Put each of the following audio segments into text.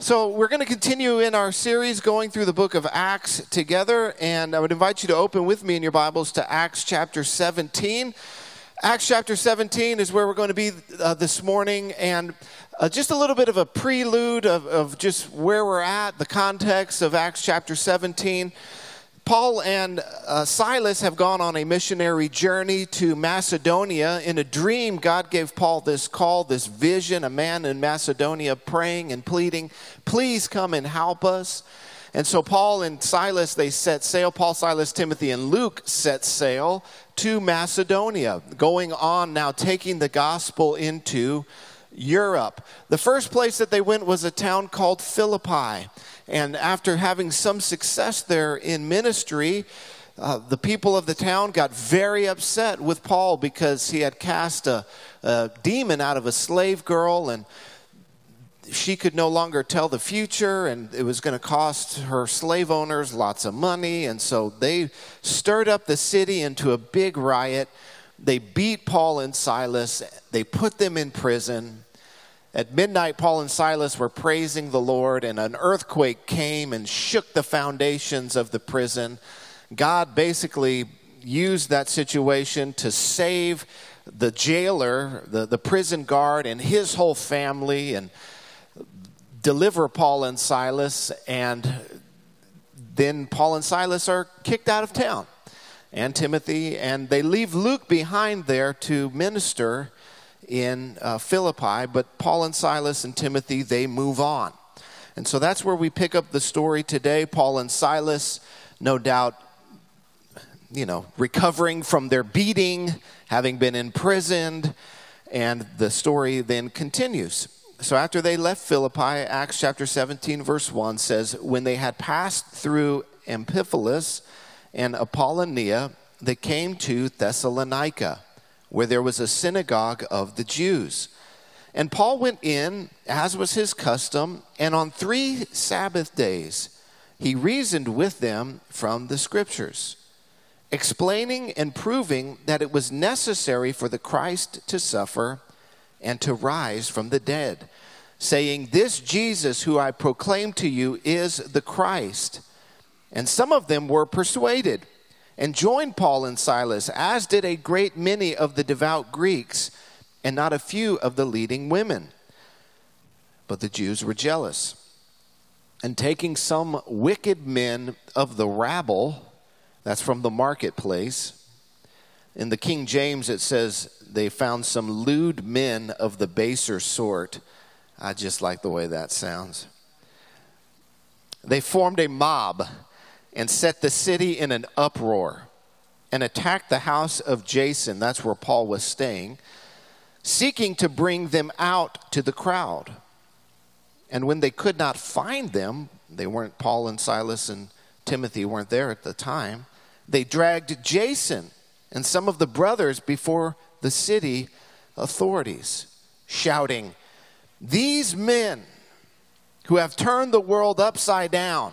So, we're going to continue in our series going through the book of Acts together, and I would invite you to open with me in your Bibles to Acts chapter 17. Acts chapter 17 is where we're going to be uh, this morning, and uh, just a little bit of a prelude of, of just where we're at, the context of Acts chapter 17. Paul and uh, Silas have gone on a missionary journey to Macedonia. In a dream, God gave Paul this call, this vision, a man in Macedonia praying and pleading, Please come and help us. And so Paul and Silas, they set sail. Paul, Silas, Timothy, and Luke set sail to Macedonia, going on now, taking the gospel into Europe. The first place that they went was a town called Philippi. And after having some success there in ministry, uh, the people of the town got very upset with Paul because he had cast a, a demon out of a slave girl and she could no longer tell the future and it was going to cost her slave owners lots of money. And so they stirred up the city into a big riot. They beat Paul and Silas, they put them in prison. At midnight, Paul and Silas were praising the Lord, and an earthquake came and shook the foundations of the prison. God basically used that situation to save the jailer, the, the prison guard, and his whole family, and deliver Paul and Silas. And then Paul and Silas are kicked out of town, and Timothy, and they leave Luke behind there to minister in uh, Philippi, but Paul and Silas and Timothy, they move on. And so that's where we pick up the story today. Paul and Silas, no doubt, you know, recovering from their beating, having been imprisoned, and the story then continues. So after they left Philippi, Acts chapter 17, verse 1 says, When they had passed through Amphipolis and Apollonia, they came to Thessalonica where there was a synagogue of the Jews. And Paul went in, as was his custom, and on three Sabbath days he reasoned with them from the Scriptures, explaining and proving that it was necessary for the Christ to suffer and to rise from the dead, saying, This Jesus who I proclaim to you is the Christ. And some of them were persuaded and joined Paul and Silas, as did a great many of the devout Greeks, and not a few of the leading women. But the Jews were jealous. And taking some wicked men of the rabble, that's from the marketplace, in the King James it says they found some lewd men of the baser sort. I just like the way that sounds. They formed a mob and set the city in an uproar and attacked the house of Jason, that's where Paul was staying, seeking to bring them out to the crowd. And when they could not find them, they weren't, Paul and Silas and Timothy weren't there at the time, they dragged Jason and some of the brothers before the city authorities, shouting, These men who have turned the world upside down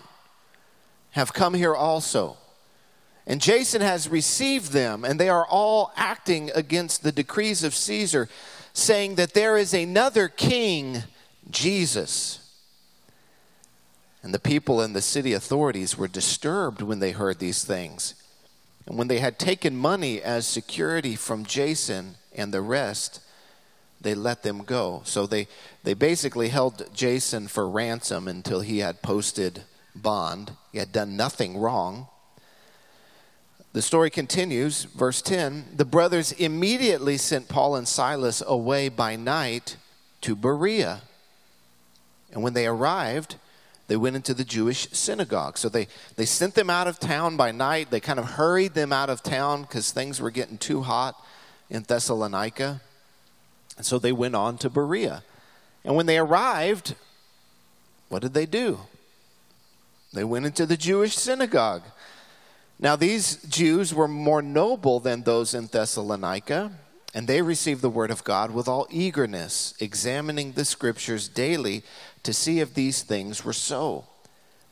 have come here also. And Jason has received them, and they are all acting against the decrees of Caesar, saying that there is another king, Jesus. And the people and the city authorities were disturbed when they heard these things. And when they had taken money as security from Jason and the rest, they let them go. So they, they basically held Jason for ransom until he had posted bond. He had done nothing wrong. The story continues, verse 10 The brothers immediately sent Paul and Silas away by night to Berea. And when they arrived, they went into the Jewish synagogue. So they, they sent them out of town by night. They kind of hurried them out of town because things were getting too hot in Thessalonica. And so they went on to Berea. And when they arrived, what did they do? They went into the Jewish synagogue. Now, these Jews were more noble than those in Thessalonica, and they received the word of God with all eagerness, examining the scriptures daily to see if these things were so.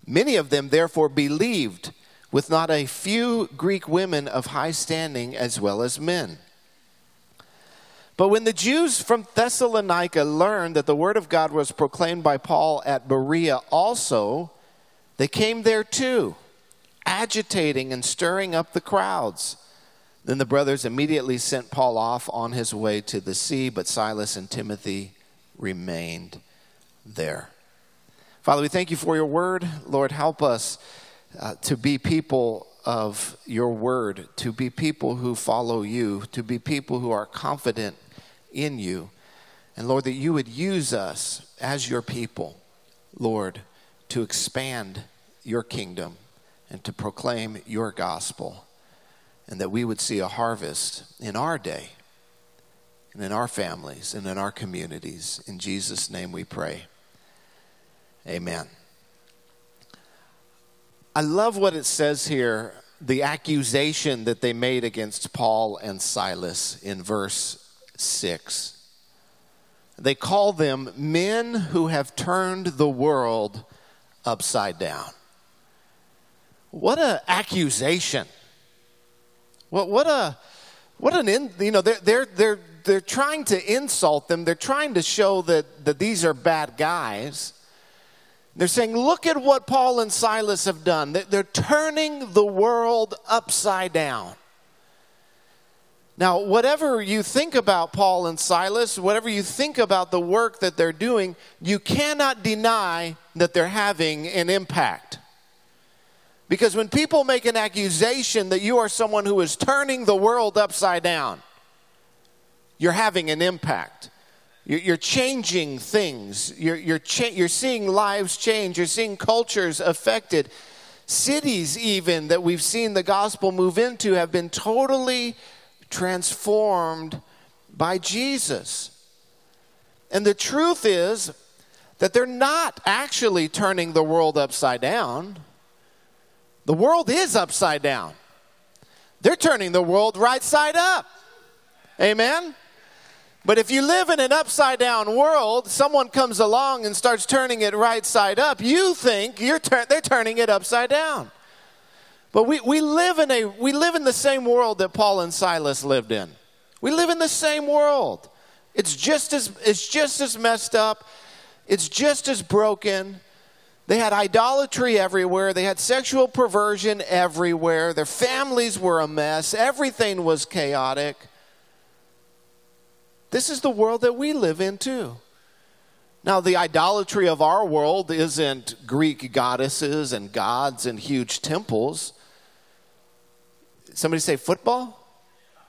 Many of them, therefore, believed, with not a few Greek women of high standing as well as men. But when the Jews from Thessalonica learned that the word of God was proclaimed by Paul at Berea also, they came there too, agitating and stirring up the crowds. Then the brothers immediately sent Paul off on his way to the sea, but Silas and Timothy remained there. Father, we thank you for your word. Lord, help us uh, to be people of your word, to be people who follow you, to be people who are confident in you. And Lord, that you would use us as your people, Lord, to expand your kingdom and to proclaim your gospel and that we would see a harvest in our day and in our families and in our communities. In Jesus' name we pray. Amen. I love what it says here the accusation that they made against Paul and Silas in verse 6. They call them men who have turned the world upside down. What an accusation. What, what a, what an, in, you know, they're, they're, they're, they're trying to insult them. They're trying to show that, that these are bad guys. They're saying, look at what Paul and Silas have done. They're turning the world upside down. Now, whatever you think about Paul and Silas, whatever you think about the work that they're doing, you cannot deny that they're having an impact. Because when people make an accusation that you are someone who is turning the world upside down, you're having an impact. You're changing things. You're, you're, cha- you're seeing lives change. You're seeing cultures affected. Cities, even that we've seen the gospel move into, have been totally transformed by Jesus. And the truth is that they're not actually turning the world upside down. The world is upside down. They're turning the world right side up. Amen? But if you live in an upside down world, someone comes along and starts turning it right side up, you think you're tur- they're turning it upside down. But we, we, live in a, we live in the same world that Paul and Silas lived in. We live in the same world. It's just as, it's just as messed up, it's just as broken. They had idolatry everywhere. They had sexual perversion everywhere. Their families were a mess. Everything was chaotic. This is the world that we live in, too. Now, the idolatry of our world isn't Greek goddesses and gods and huge temples. Somebody say football?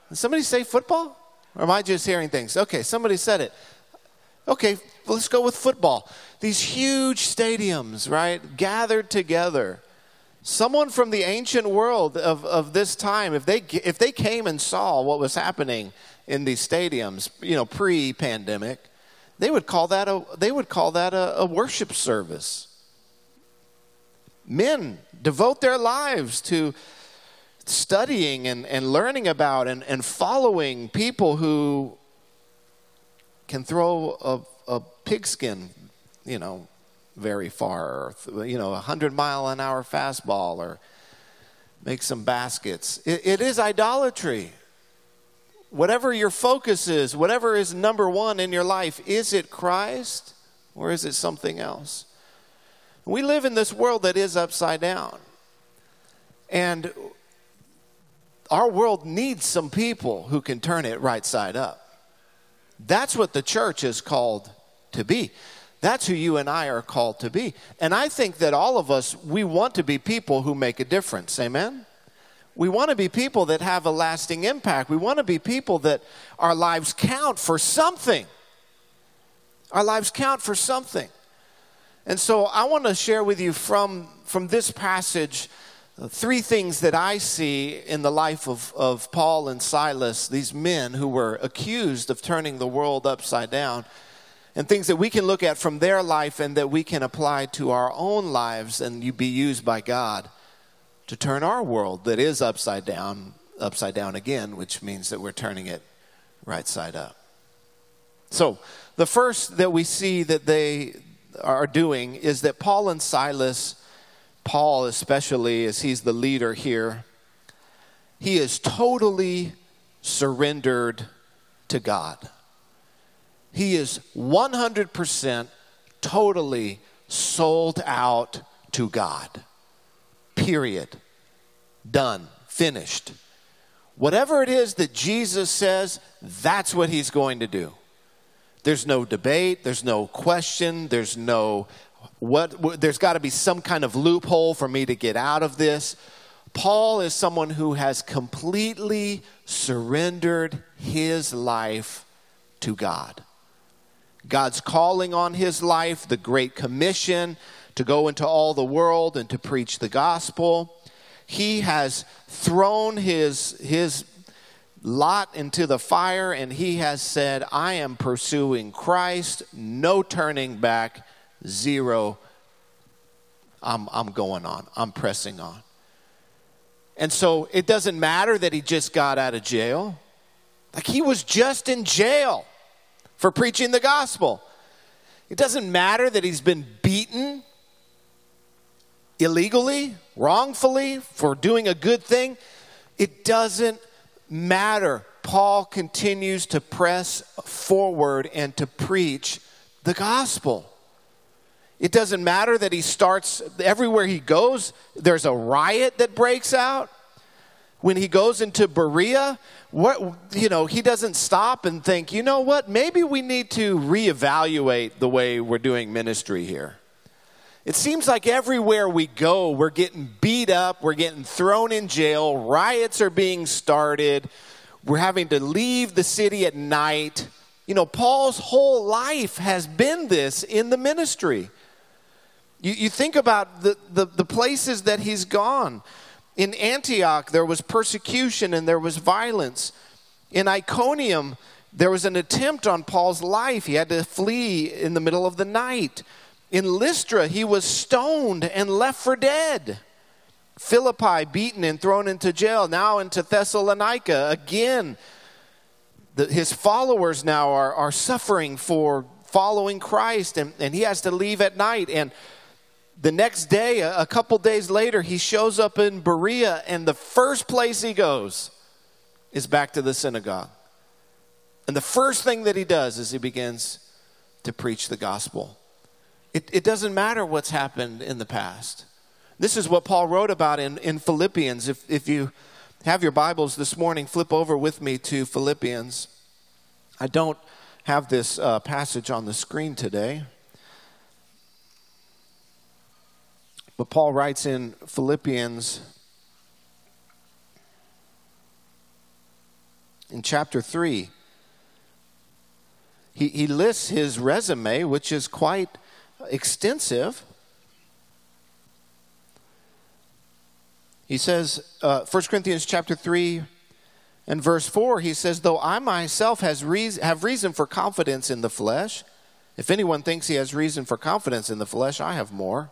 Did somebody say football? Or am I just hearing things? Okay, somebody said it. Okay, let's go with football. These huge stadiums, right? Gathered together. Someone from the ancient world of, of this time, if they, if they came and saw what was happening in these stadiums, you know, pre pandemic, they would call that, a, they would call that a, a worship service. Men devote their lives to studying and, and learning about and, and following people who can throw a, a pigskin, you know, very far, or, you know, a 100 mile an hour fastball, or make some baskets. it, it is idolatry. Whatever your focus is, whatever is number one in your life, is it Christ or is it something else? We live in this world that is upside down. And our world needs some people who can turn it right side up. That's what the church is called to be. That's who you and I are called to be. And I think that all of us, we want to be people who make a difference. Amen? We want to be people that have a lasting impact. We want to be people that our lives count for something. Our lives count for something. And so I want to share with you from, from this passage uh, three things that I see in the life of, of Paul and Silas, these men who were accused of turning the world upside down, and things that we can look at from their life and that we can apply to our own lives and be used by God to turn our world that is upside down, upside down again, which means that we're turning it right side up. So, the first that we see that they are doing is that Paul and Silas Paul, especially as he's the leader here, he is totally surrendered to God. He is 100% totally sold out to God. Period. Done. Finished. Whatever it is that Jesus says, that's what he's going to do. There's no debate, there's no question, there's no what there's got to be some kind of loophole for me to get out of this. Paul is someone who has completely surrendered his life to God. God's calling on his life, the Great Commission to go into all the world and to preach the gospel. He has thrown his, his lot into the fire and he has said, I am pursuing Christ, no turning back, zero. I'm, I'm going on, I'm pressing on. And so it doesn't matter that he just got out of jail. Like he was just in jail for preaching the gospel. It doesn't matter that he's been beaten illegally, wrongfully, for doing a good thing. It doesn't matter. Paul continues to press forward and to preach the gospel. It doesn't matter that he starts everywhere he goes, there's a riot that breaks out. When he goes into Berea, what you know, he doesn't stop and think, you know what, maybe we need to reevaluate the way we're doing ministry here. It seems like everywhere we go, we're getting beat up, we're getting thrown in jail, riots are being started, we're having to leave the city at night. You know, Paul's whole life has been this in the ministry. You, you think about the, the, the places that he's gone. In Antioch, there was persecution and there was violence. In Iconium, there was an attempt on Paul's life. He had to flee in the middle of the night. In Lystra, he was stoned and left for dead. Philippi, beaten and thrown into jail. Now into Thessalonica. Again, the, his followers now are, are suffering for following Christ, and, and he has to leave at night. And the next day, a, couple days later, he shows up in Berea, and the first place he goes is back to the synagogue. And the first thing that he does is he begins to preach the gospel. It, it doesn't matter what's happened in the past. This is what Paul wrote about in, in Philippians. If, if you have your Bibles this morning, flip over with me to Philippians. I don't have this uh, passage on the screen today. But Paul writes in Philippians in chapter 3, he, he lists his resume, which is quite extensive. He says, uh, 1 Corinthians chapter 3 and verse 4, he says, Though I myself has reason, have reason for confidence in the flesh, if anyone thinks he has reason for confidence in the flesh, I have more.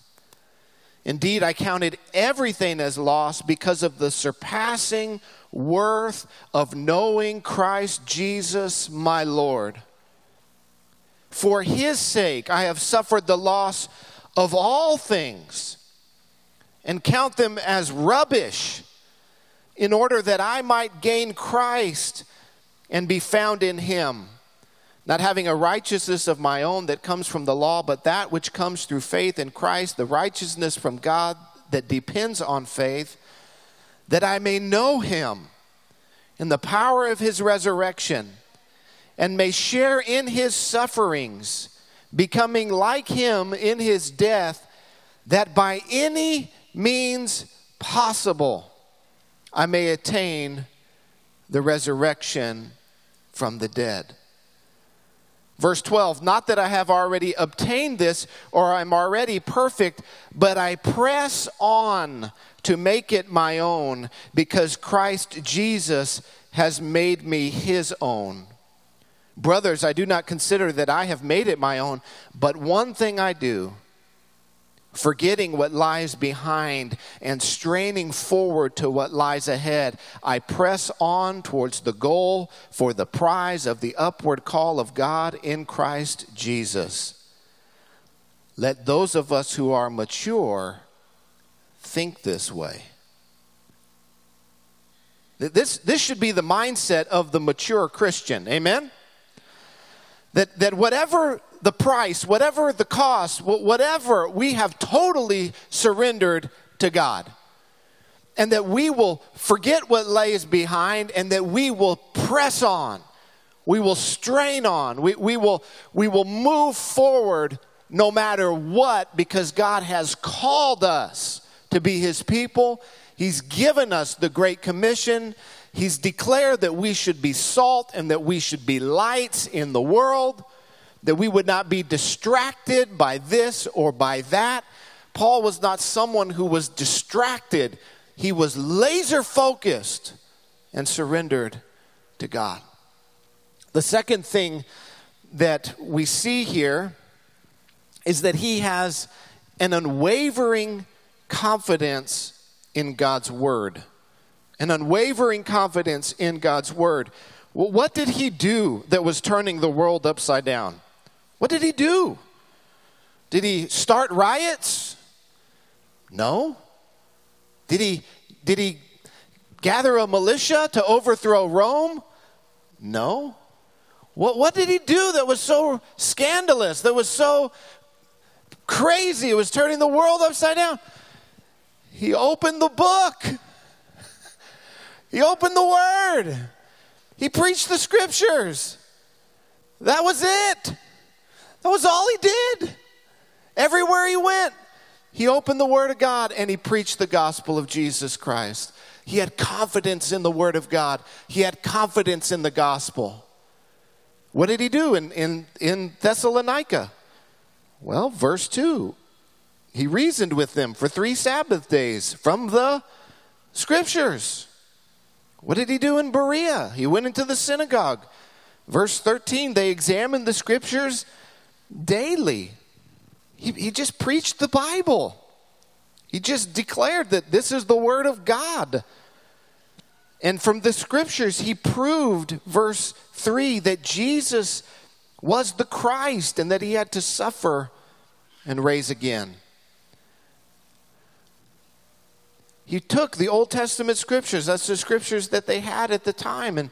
Indeed, I counted everything as loss because of the surpassing worth of knowing Christ Jesus my Lord. For his sake, I have suffered the loss of all things and count them as rubbish in order that I might gain Christ and be found in him, not having a righteousness of my own that comes from the law, but that which comes through faith in Christ, the righteousness from God that depends on faith, that I may know him in the power of his resurrection and may share in his sufferings becoming like him in his death, that by any means possible I may attain the resurrection from the dead. Verse 12, not that I have already obtained this or I'm already perfect, but I press on to make it my own because Christ Jesus has made me his own. Brothers, I do not consider that I have made it my own, but one thing I do, forgetting what lies behind and straining forward to what lies ahead, I press on towards the goal for the prize of the upward call of God in Christ Jesus. Let those of us who are mature think this way. This, this should be the mindset of the mature Christian. Amen? That, that whatever the price, whatever the cost, whatever, we have totally surrendered to God. And that we will forget what lays behind and that we will press on. We will strain on. We, we, will, we will move forward no matter what because God has called us to be His people. He's given us the Great Commission. He's declared that we should be salt and that we should be lights in the world that we would not be distracted by this or by that. Paul was not someone who was distracted, he was laser focused and surrendered to God. The second thing that we see here is that he has an unwavering confidence in God's word. An unwavering confidence in God's word. Well, what did he do that was turning the world upside down? What did he do? Did he start riots? No. Did he, did he gather a militia to overthrow Rome? No. What, what did he do that was so scandalous, that was so crazy, it was turning the world upside down? He opened the book, he opened the word, he preached the scriptures. That was it. That was all he did. Everywhere he went, he opened the Word of God and he preached the gospel of Jesus Christ. He had confidence in the Word of God, he had confidence in the gospel. What did he do in, in, in Thessalonica? Well, verse 2 he reasoned with them for three Sabbath days from the scriptures. What did he do in Berea? He went into the synagogue. Verse 13, they examined the scriptures daily. He, he just preached the Bible. He just declared that this is the Word of God. And from the scriptures, he proved, verse 3, that Jesus was the Christ and that he had to suffer and raise again. He took the Old Testament scriptures, that's the scriptures that they had at the time, and,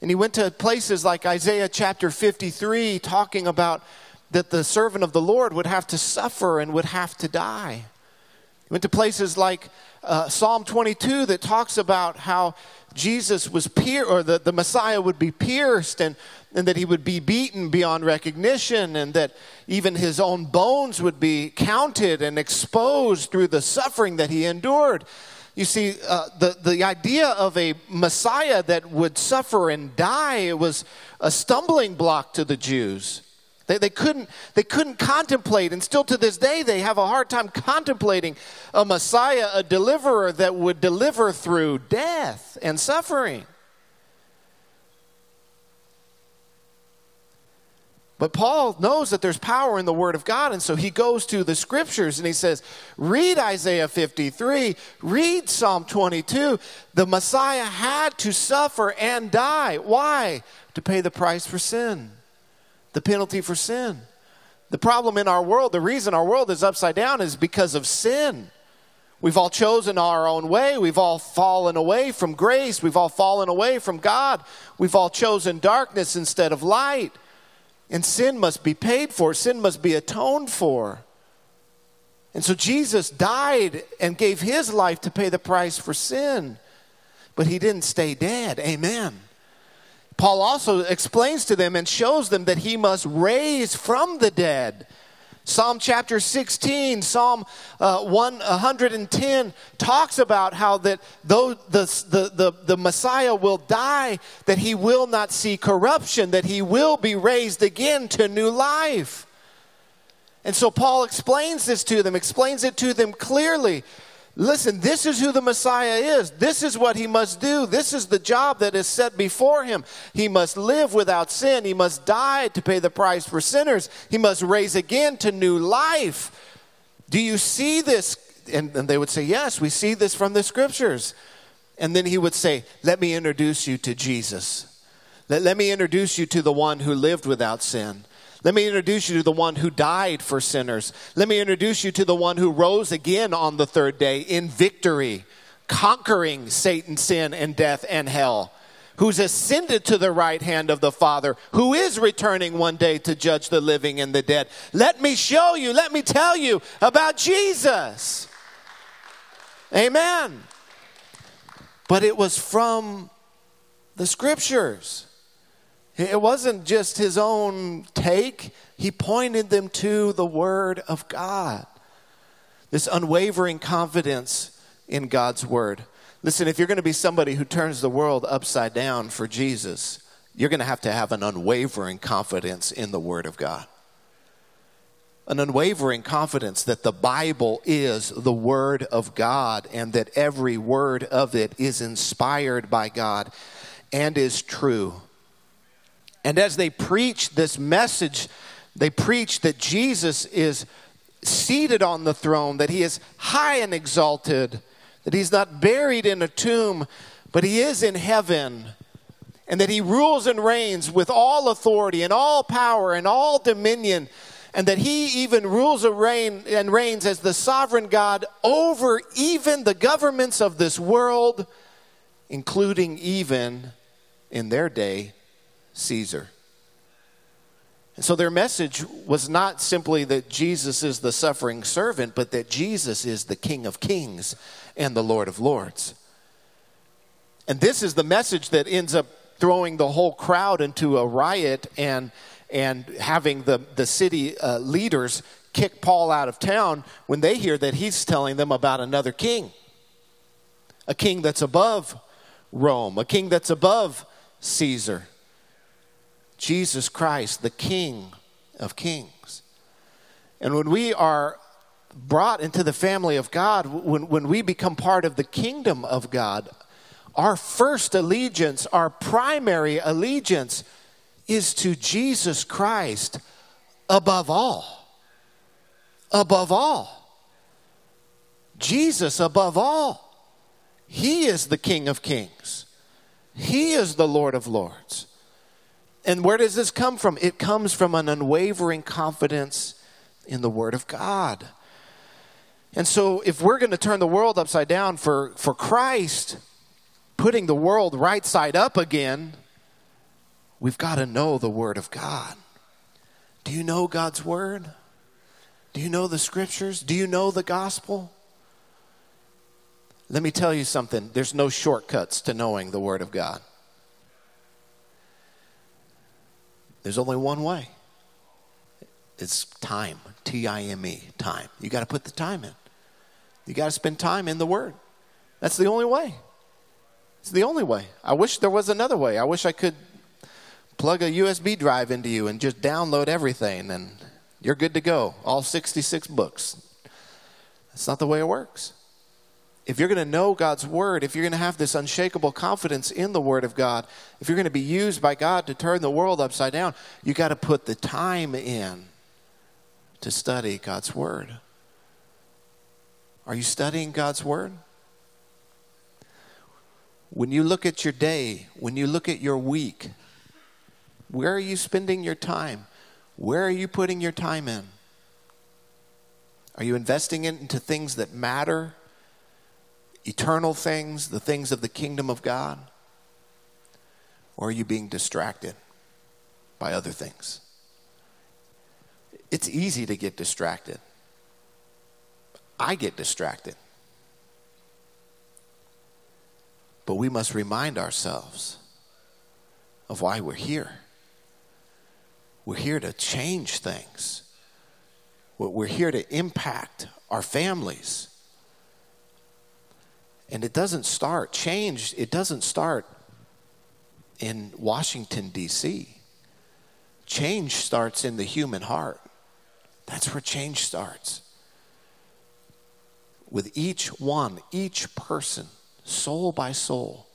and he went to places like Isaiah chapter 53, talking about that the servant of the Lord would have to suffer and would have to die. He went to places like uh, Psalm 22 that talks about how Jesus was pierced, or the, the Messiah would be pierced, and, and that he would be beaten beyond recognition, and that even his own bones would be counted and exposed through the suffering that he endured. You see, uh, the, the idea of a Messiah that would suffer and die was a stumbling block to the Jews. They, they, couldn't, they couldn't contemplate, and still to this day, they have a hard time contemplating a Messiah, a deliverer that would deliver through death and suffering. But Paul knows that there's power in the Word of God, and so he goes to the scriptures and he says, Read Isaiah 53, read Psalm 22. The Messiah had to suffer and die. Why? To pay the price for sin the penalty for sin. The problem in our world, the reason our world is upside down is because of sin. We've all chosen our own way. We've all fallen away from grace. We've all fallen away from God. We've all chosen darkness instead of light. And sin must be paid for, sin must be atoned for. And so Jesus died and gave his life to pay the price for sin. But he didn't stay dead. Amen. Paul also explains to them and shows them that he must raise from the dead. Psalm chapter 16, Psalm uh, 110 talks about how that though the, the, the, the Messiah will die, that he will not see corruption, that he will be raised again to new life. And so Paul explains this to them, explains it to them clearly. Listen, this is who the Messiah is. This is what he must do. This is the job that is set before him. He must live without sin. He must die to pay the price for sinners. He must raise again to new life. Do you see this? And, and they would say, Yes, we see this from the scriptures. And then he would say, Let me introduce you to Jesus. Let, let me introduce you to the one who lived without sin. Let me introduce you to the one who died for sinners. Let me introduce you to the one who rose again on the third day in victory, conquering Satan, sin, and death and hell who's ascended to the right hand of the Father, who is returning one day to judge the living and the dead. Let me show you, let me tell you about Jesus. Amen. But it was from the scriptures. It wasn't just his own take, he pointed them to the Word of God. This unwavering confidence in God's Word. Listen, if you're going to be somebody who turns the world upside down for Jesus, you're going to have to have an unwavering confidence in the Word of God. An unwavering confidence that the Bible is the Word of God and that every word of it is inspired by God and is true. And as they preach this message, they preach that Jesus is seated on the throne, that he is high and exalted that he's not buried in a tomb, but he is in heaven, and that he rules and reigns with all authority and all power and all dominion, and that he even rules and, reign, and reigns as the sovereign God over even the governments of this world, including even in their day, Caesar. And so their message was not simply that Jesus is the suffering servant, but that Jesus is the King of kings and the Lord of Lords. And this is the message that ends up throwing the whole crowd into a riot and, and having the, the city uh, leaders kick Paul out of town when they hear that he's telling them about another king. A king that's above Rome, a king that's above Caesar. Jesus Christ, the King of Kings. And when we are brought into the family of God, when, when we become part of the kingdom of God, our first allegiance, our primary allegiance, is to Jesus Christ above all. Above all. Jesus above all. He is the King of Kings, He is the Lord of Lords. And where does this come from? It comes from an unwavering confidence in the Word of God. And so, if we're going to turn the world upside down for, for Christ, putting the world right side up again, we've got to know the Word of God. Do you know God's Word? Do you know the Scriptures? Do you know the gospel? Let me tell you something there's no shortcuts to knowing the Word of God. There's only one way. It's time. T I M E, time. You got to put the time in. You got to spend time in the Word. That's the only way. It's the only way. I wish there was another way. I wish I could plug a USB drive into you and just download everything and you're good to go. All 66 books. That's not the way it works. If you're going to know God's Word, if you're going to have this unshakable confidence in the Word of God, if you're going to be used by God to turn the world upside down, you got to put the time in to study God's Word. Are you studying God's Word? When you look at your day, when you look at your week, where are you spending your time? Where are you putting your time in? Are you investing it into things that matter, eternal things, the things of the kingdom of God? Or are you being distracted by other things? It's easy to get distracted. I get distracted. But we must remind ourselves of why we're here. We're here to change things. We're here to impact our families. And it doesn't start, change, it doesn't start in Washington, D.C. Change starts in the human heart. That's where change starts with each one, each person, soul by soul,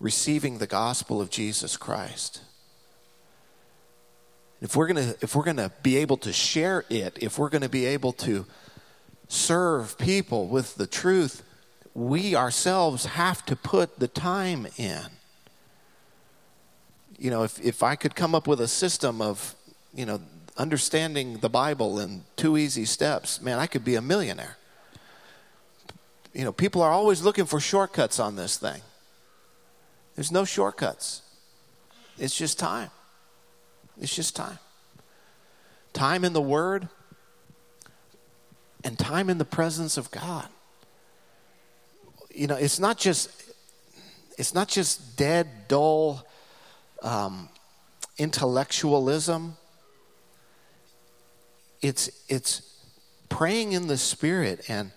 receiving the gospel of Jesus Christ. If we're going to if we're going to be able to share it, if we're going to be able to serve people with the truth, we ourselves have to put the time in. You know, if, if I could come up with a system of, you know, understanding the Bible in two easy steps, man, I could be a millionaire. You know, people are always looking for shortcuts on this thing. There's no shortcuts. It's just time. It's just time. Time in the Word and time in the presence of God. You know, it's not just it's not just dead, dull um, intellectualism. It's it's praying in the Spirit and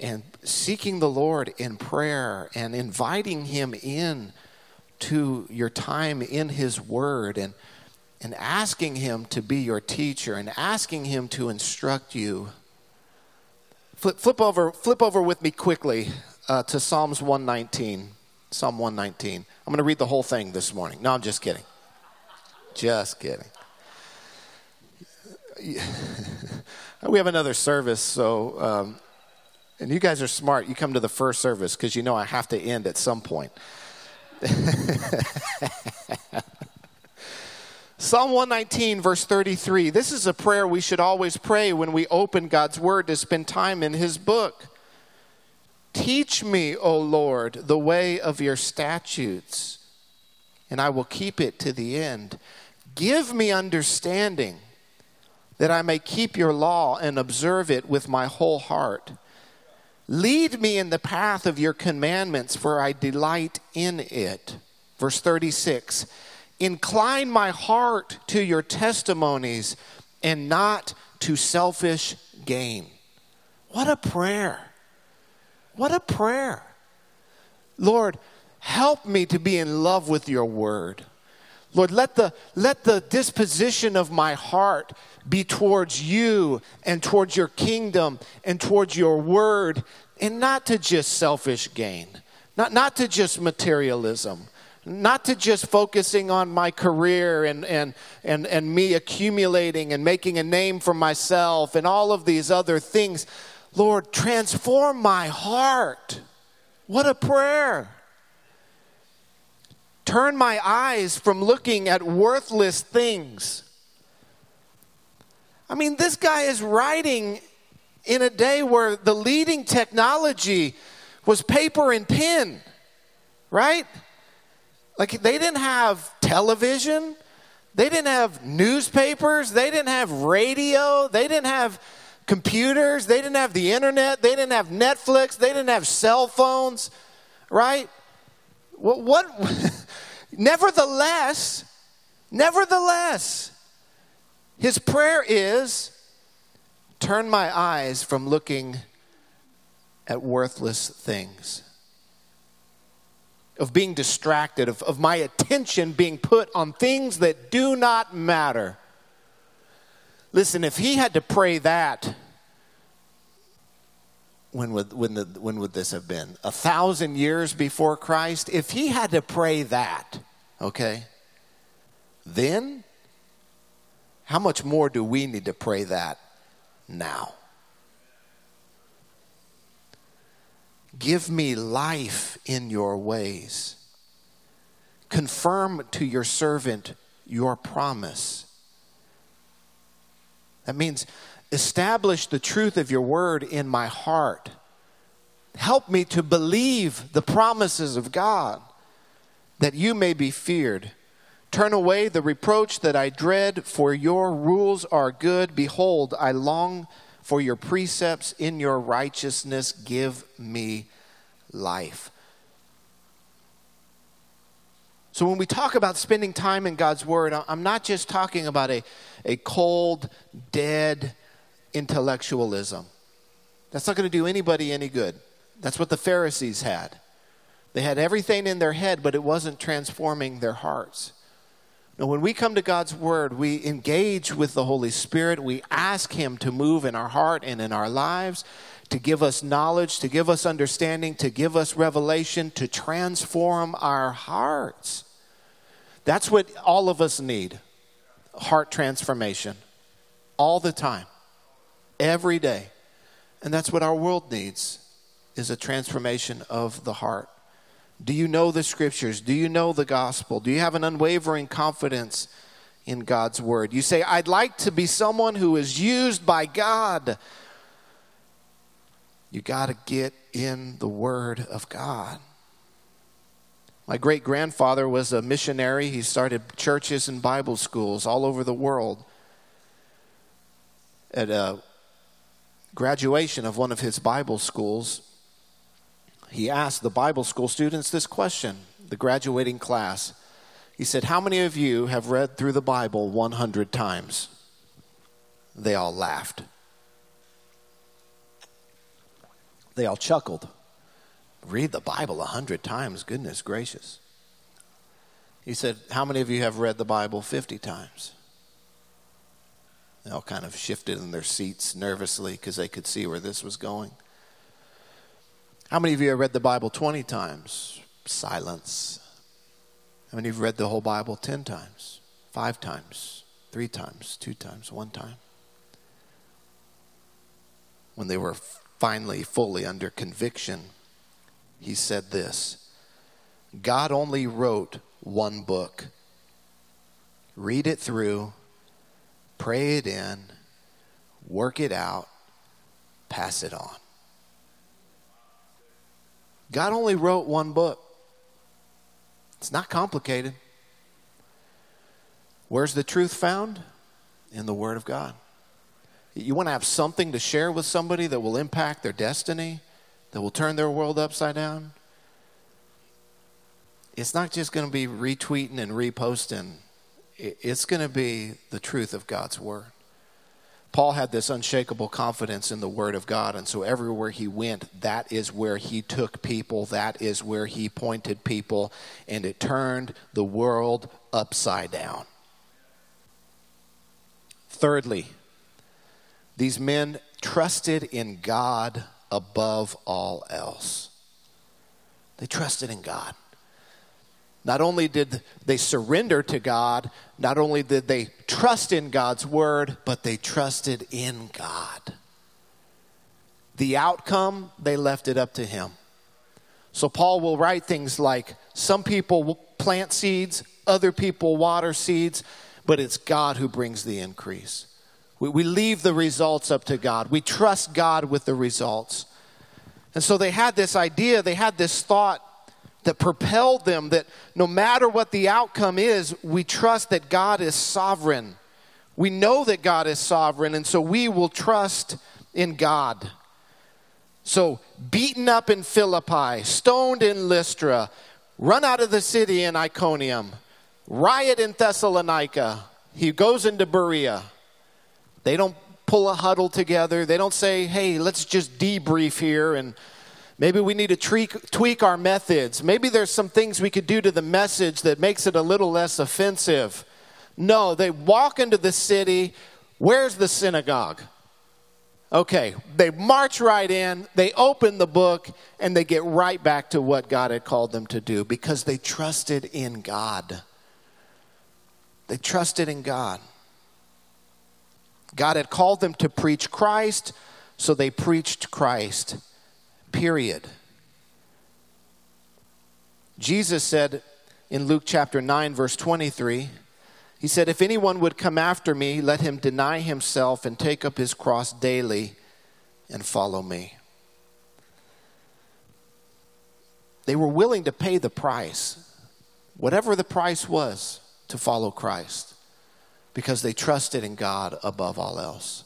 and seeking the Lord in prayer and inviting Him in to your time in His Word and, and asking Him to be your teacher and asking Him to instruct you. Flip, flip, over, flip over with me quickly uh, to Psalms 119. Psalm 119. I'm going to read the whole thing this morning. No, I'm just kidding. Just kidding. we have another service, so um, and you guys are smart. You come to the first service because you know I have to end at some point. Psalm 119, verse 33. This is a prayer we should always pray when we open God's Word to spend time in His book. Teach me, O Lord, the way of your statutes, and I will keep it to the end. Give me understanding that I may keep your law and observe it with my whole heart. Lead me in the path of your commandments, for I delight in it. Verse 36 Incline my heart to your testimonies and not to selfish gain. What a prayer! What a prayer. Lord, help me to be in love with your word. Lord, let the, let the disposition of my heart be towards you and towards your kingdom and towards your word, and not to just selfish gain, not, not to just materialism, not to just focusing on my career and, and, and, and me accumulating and making a name for myself and all of these other things. Lord, transform my heart. What a prayer. Turn my eyes from looking at worthless things. I mean, this guy is writing in a day where the leading technology was paper and pen, right? Like they didn't have television, they didn't have newspapers, they didn't have radio, they didn't have computers, they didn't have the internet, they didn't have Netflix, they didn't have cell phones, right? What, what nevertheless, nevertheless, his prayer is turn my eyes from looking at worthless things, of being distracted, of, of my attention being put on things that do not matter. Listen, if he had to pray that, when would, when, the, when would this have been? A thousand years before Christ? If he had to pray that, okay, then how much more do we need to pray that now? Give me life in your ways. Confirm to your servant your promise. That means establish the truth of your word in my heart. Help me to believe the promises of God that you may be feared Turn away the reproach that I dread, for your rules are good. Behold, I long for your precepts. In your righteousness, give me life. So, when we talk about spending time in God's Word, I'm not just talking about a, a cold, dead intellectualism. That's not going to do anybody any good. That's what the Pharisees had. They had everything in their head, but it wasn't transforming their hearts. Now, when we come to God's Word, we engage with the Holy Spirit. We ask Him to move in our heart and in our lives, to give us knowledge, to give us understanding, to give us revelation, to transform our hearts. That's what all of us need. heart transformation all the time, every day. And that's what our world needs is a transformation of the heart. Do you know the scriptures? Do you know the gospel? Do you have an unwavering confidence in God's word? You say, I'd like to be someone who is used by God. You got to get in the word of God. My great grandfather was a missionary. He started churches and Bible schools all over the world. At a graduation of one of his Bible schools, he asked the Bible school students this question, the graduating class. He said, How many of you have read through the Bible 100 times? They all laughed. They all chuckled. Read the Bible a 100 times, goodness gracious. He said, How many of you have read the Bible 50 times? They all kind of shifted in their seats nervously because they could see where this was going. How many of you have read the Bible 20 times? Silence. How many of you have read the whole Bible 10 times? Five times? Three times? Two times? One time? When they were finally fully under conviction, he said this God only wrote one book. Read it through, pray it in, work it out, pass it on. God only wrote one book. It's not complicated. Where's the truth found? In the Word of God. You want to have something to share with somebody that will impact their destiny, that will turn their world upside down? It's not just going to be retweeting and reposting, it's going to be the truth of God's Word. Paul had this unshakable confidence in the Word of God, and so everywhere he went, that is where he took people, that is where he pointed people, and it turned the world upside down. Thirdly, these men trusted in God above all else. They trusted in God. Not only did they surrender to God, not only did they trust in God's word, but they trusted in God. The outcome, they left it up to Him. So Paul will write things like some people plant seeds, other people water seeds, but it's God who brings the increase. We, we leave the results up to God. We trust God with the results. And so they had this idea, they had this thought that propelled them that no matter what the outcome is, we trust that God is sovereign. We know that God is sovereign, and so we will trust in God. So, beaten up in Philippi, stoned in Lystra, run out of the city in Iconium, riot in Thessalonica. He goes into Berea. They don't pull a huddle together. They don't say, hey, let's just debrief here and Maybe we need to tweak, tweak our methods. Maybe there's some things we could do to the message that makes it a little less offensive. No, they walk into the city. Where's the synagogue? Okay, they march right in, they open the book, and they get right back to what God had called them to do because they trusted in God. They trusted in God. God had called them to preach Christ, so they preached Christ period. Jesus said in Luke chapter 9, verse 23, He said, If anyone would come after me, let him deny himself and take up his cross daily and follow me. They were willing to pay the price, whatever the price was, to follow Christ because they trusted in God above all else.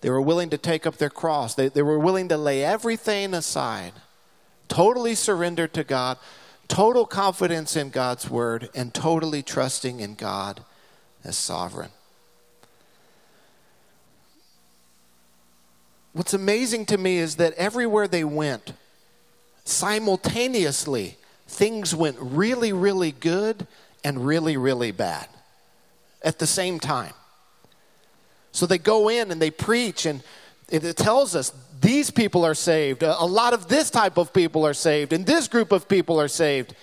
They were willing to take up their cross. They, they were willing to lay everything aside, totally surrender to God, total confidence in God's word, and totally trusting in God as sovereign. What's amazing to me is that everywhere they went, simultaneously, things went really, really good and really, really bad at the same time. So they go in and they preach, and it tells us these people are saved. A lot of this type of people are saved, and this group of people are saved.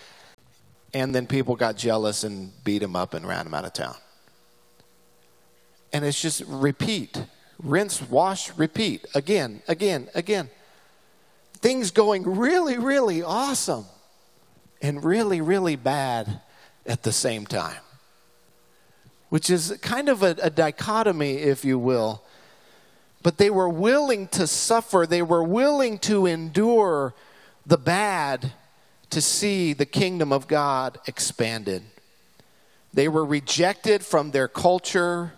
And then people got jealous and beat him up and ran him out of town. And it's just repeat, rinse, wash, repeat, again, again, again. Things going really, really awesome and really, really bad at the same time, which is kind of a, a dichotomy, if you will. But they were willing to suffer, they were willing to endure the bad to see the kingdom of God expanded. They were rejected from their culture.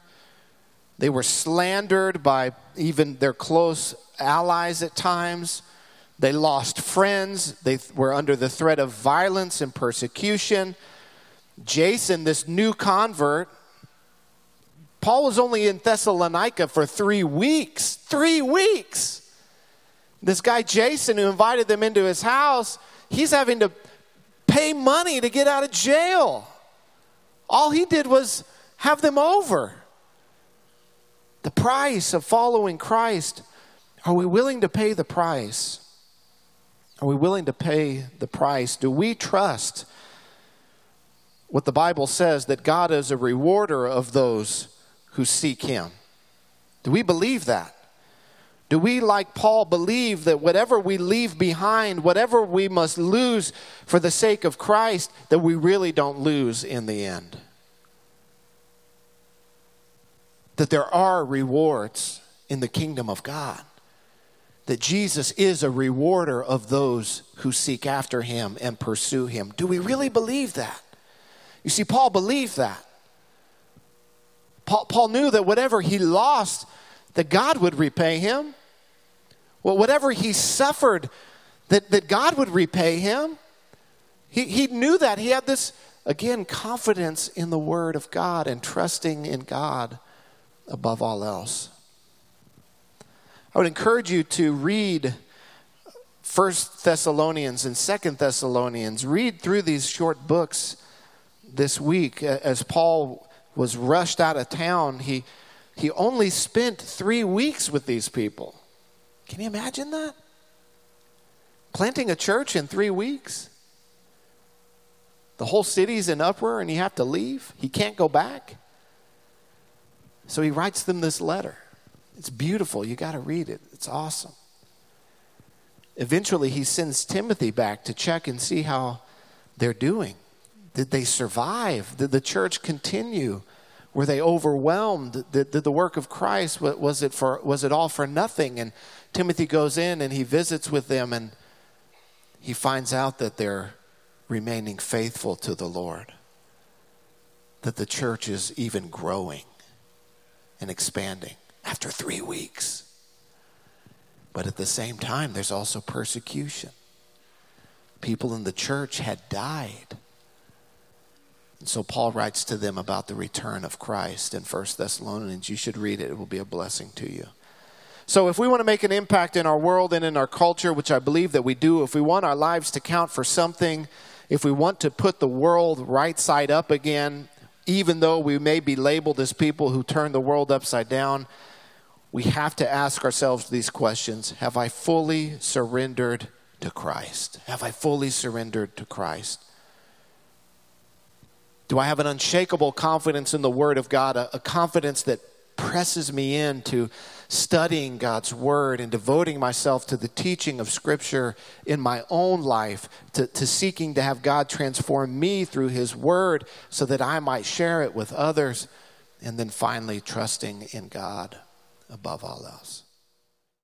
They were slandered by even their close allies at times. They lost friends. They were under the threat of violence and persecution. Jason, this new convert, Paul was only in Thessalonica for three weeks. Three weeks. This guy, Jason, who invited them into his house, he's having to pay money to get out of jail. All he did was have them over. The price of following Christ. Are we willing to pay the price? Are we willing to pay the price? Do we trust what the Bible says that God is a rewarder of those who seek Him? Do we believe that? Do we, like Paul, believe that whatever we leave behind, whatever we must lose for the sake of Christ, that we really don't lose in the end? That there are rewards in the kingdom of God. That Jesus is a rewarder of those who seek after him and pursue him. Do we really believe that? You see, Paul believed that. Paul, Paul knew that whatever he lost, that God would repay him. Well, whatever he suffered, that, that God would repay him. He, he knew that. He had this, again, confidence in the Word of God and trusting in God above all else. I would encourage you to read First Thessalonians and Second Thessalonians. Read through these short books this week. As Paul was rushed out of town, he, he only spent three weeks with these people. Can you imagine that? Planting a church in three weeks? The whole city's in uproar and you have to leave? He can't go back? So he writes them this letter. It's beautiful. You got to read it, it's awesome. Eventually, he sends Timothy back to check and see how they're doing. Did they survive? Did the church continue? Were they overwhelmed? Did, did the work of Christ was it for was it all for nothing? And Timothy goes in and he visits with them and he finds out that they're remaining faithful to the Lord, that the church is even growing and expanding after three weeks. But at the same time, there's also persecution. People in the church had died. And so Paul writes to them about the return of Christ in 1 Thessalonians. You should read it, it will be a blessing to you. So, if we want to make an impact in our world and in our culture, which I believe that we do, if we want our lives to count for something, if we want to put the world right side up again, even though we may be labeled as people who turn the world upside down, we have to ask ourselves these questions Have I fully surrendered to Christ? Have I fully surrendered to Christ? Do I have an unshakable confidence in the Word of God, a, a confidence that presses me into studying God's Word and devoting myself to the teaching of Scripture in my own life, to, to seeking to have God transform me through His Word so that I might share it with others, and then finally trusting in God above all else.